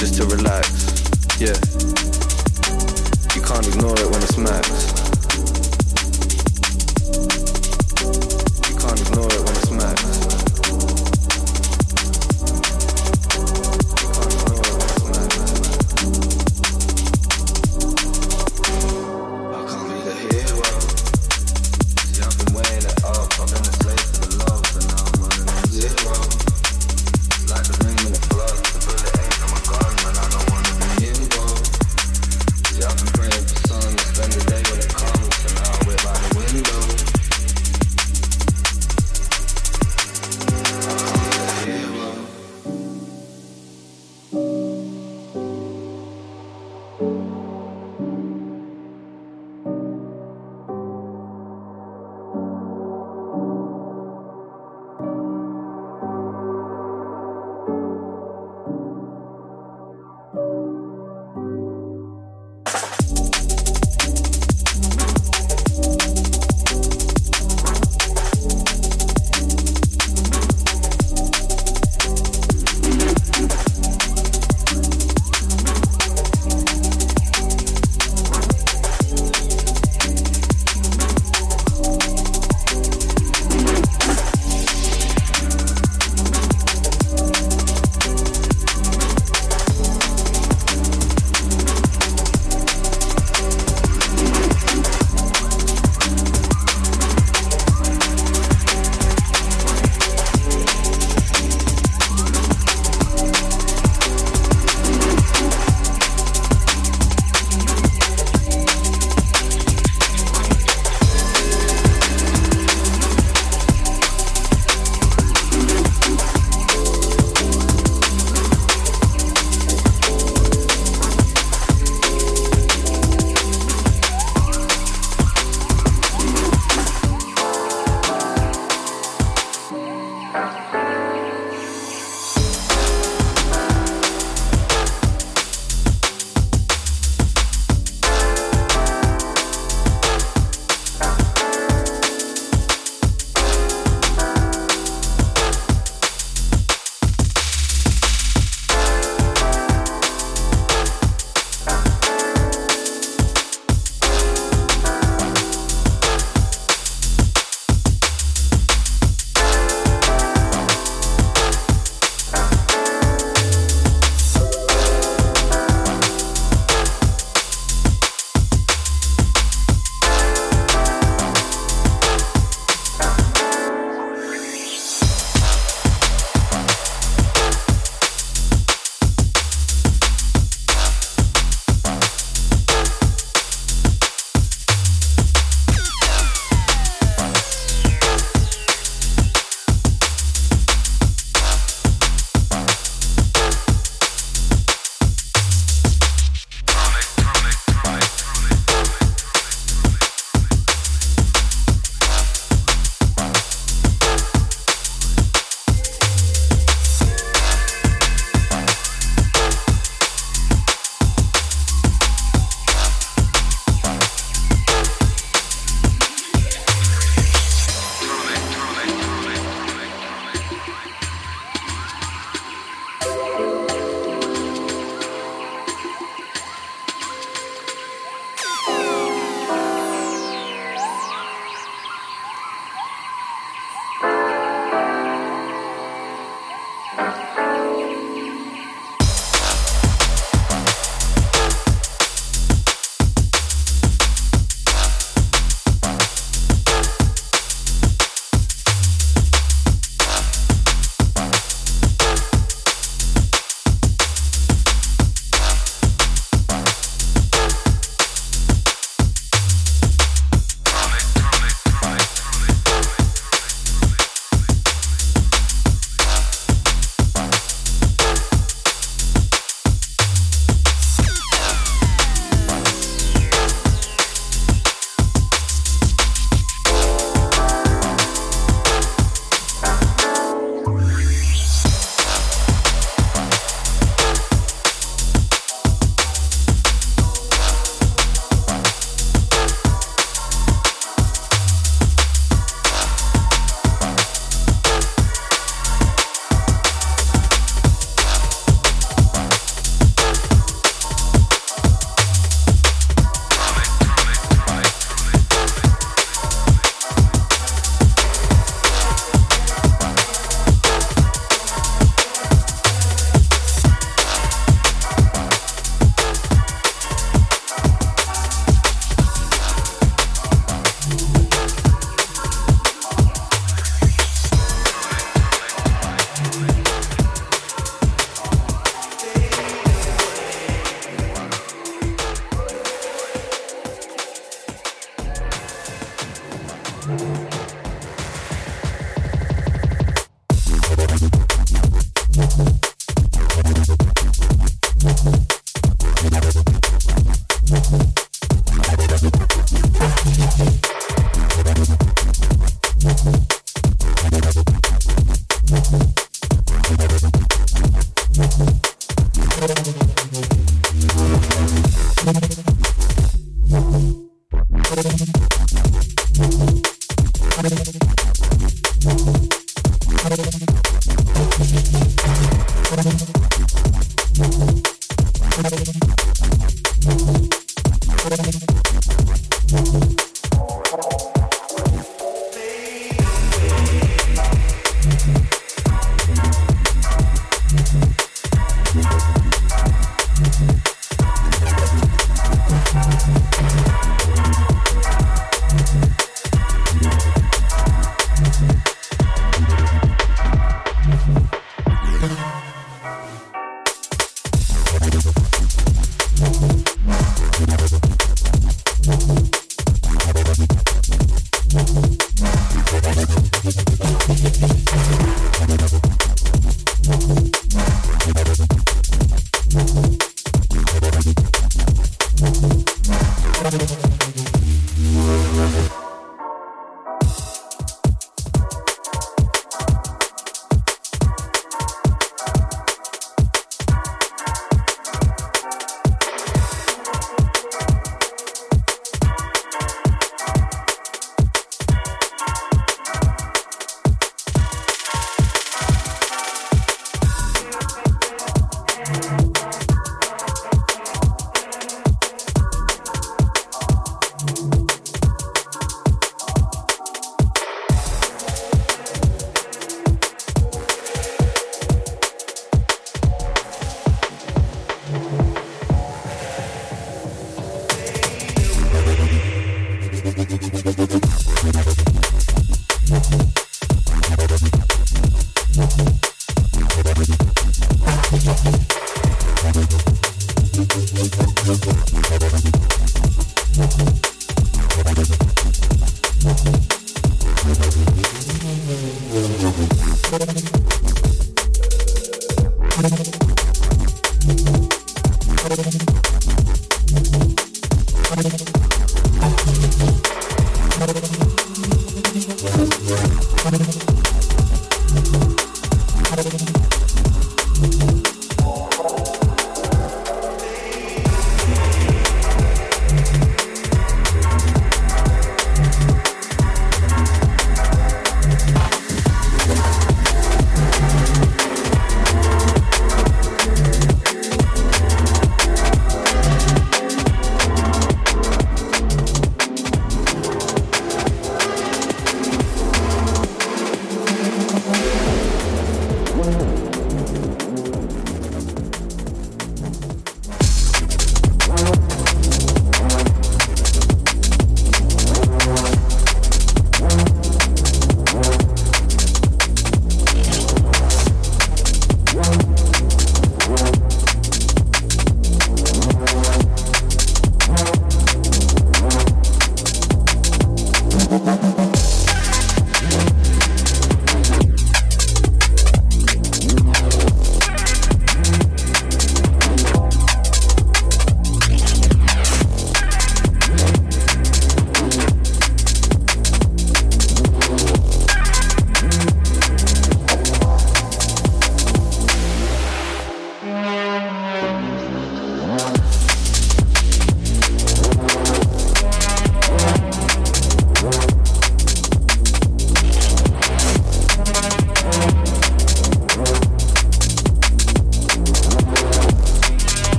Sun to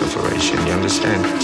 up sufferation. You understand?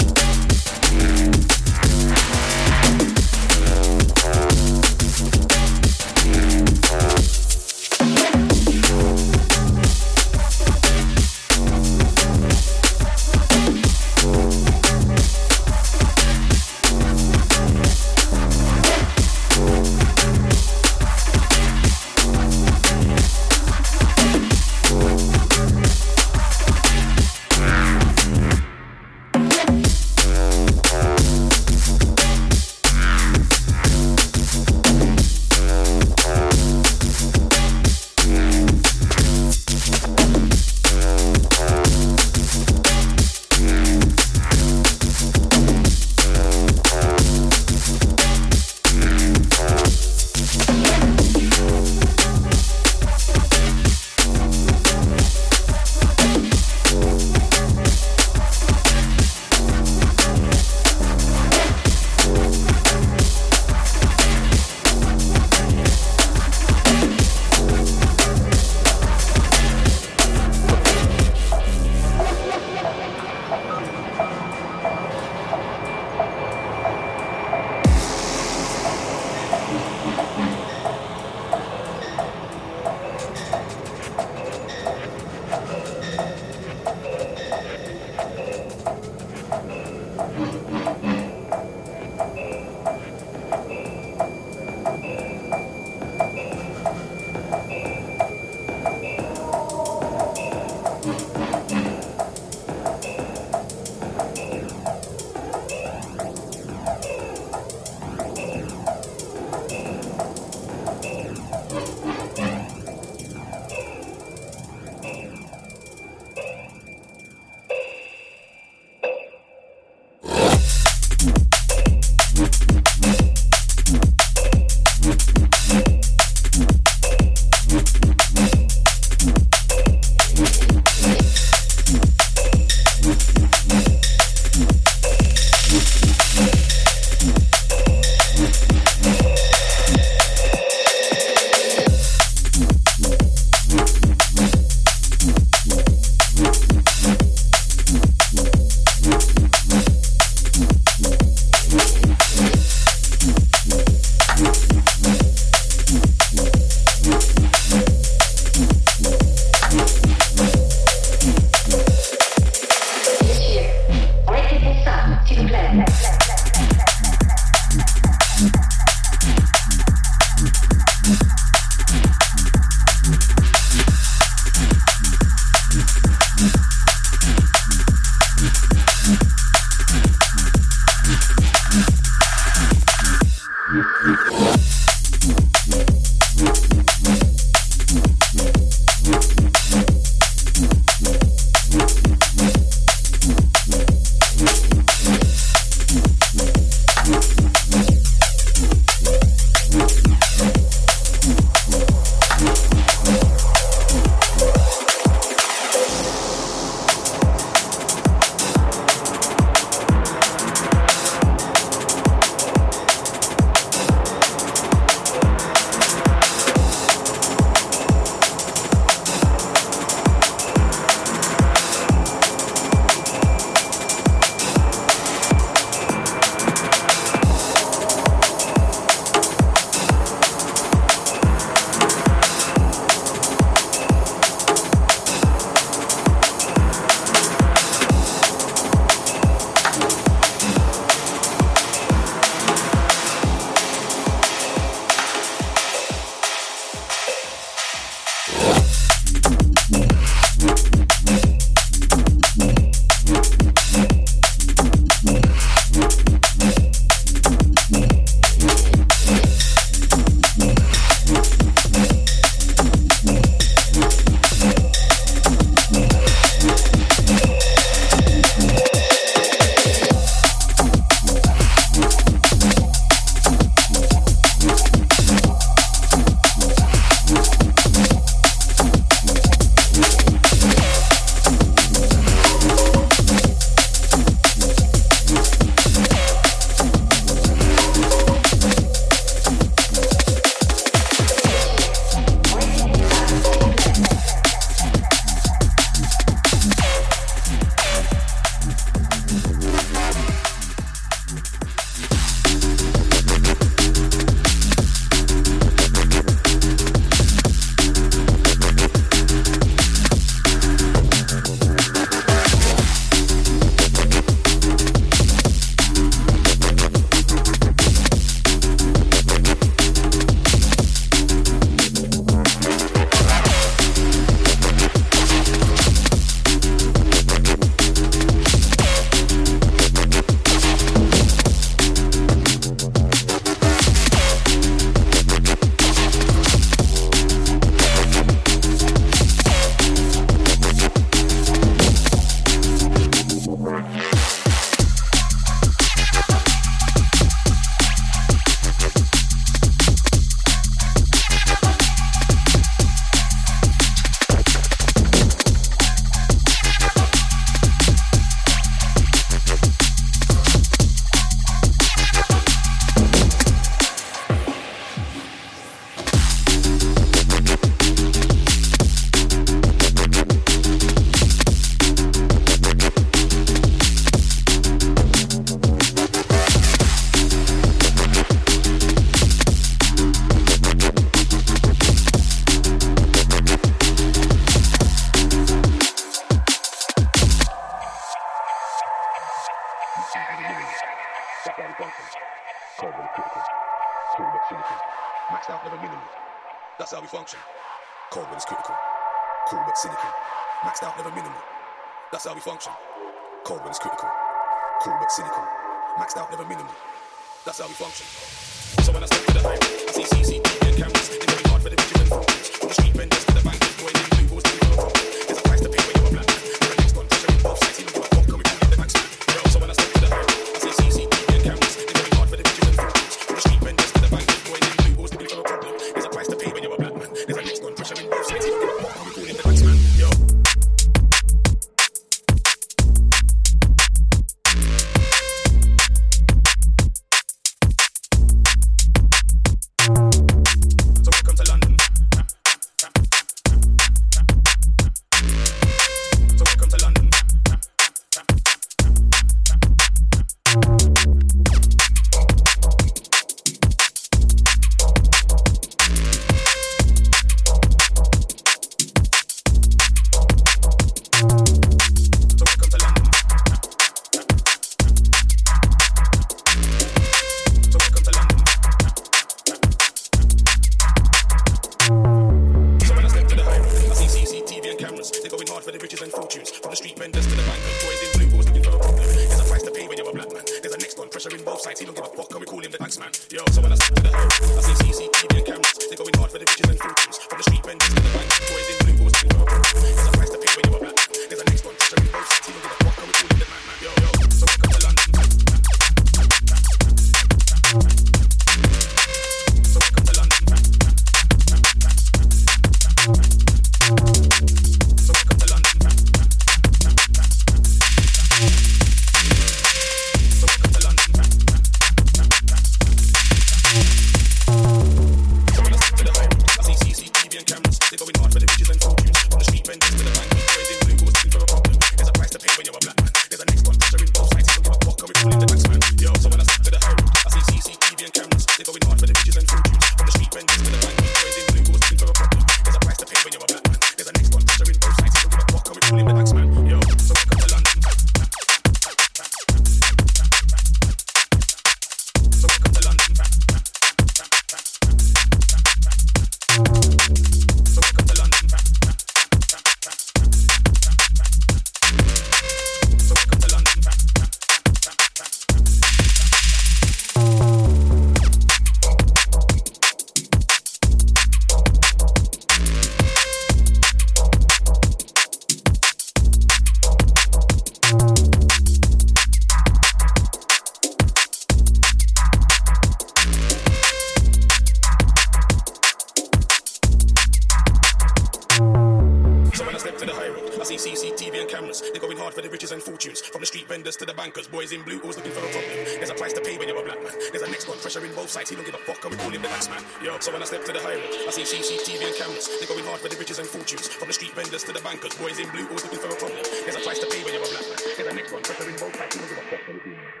They're going hard for the riches and fortunes. From the street vendors to the bankers, boys in blue, always looking for a problem. There's a price to pay when you're a black man. There's a next one, preferring both back.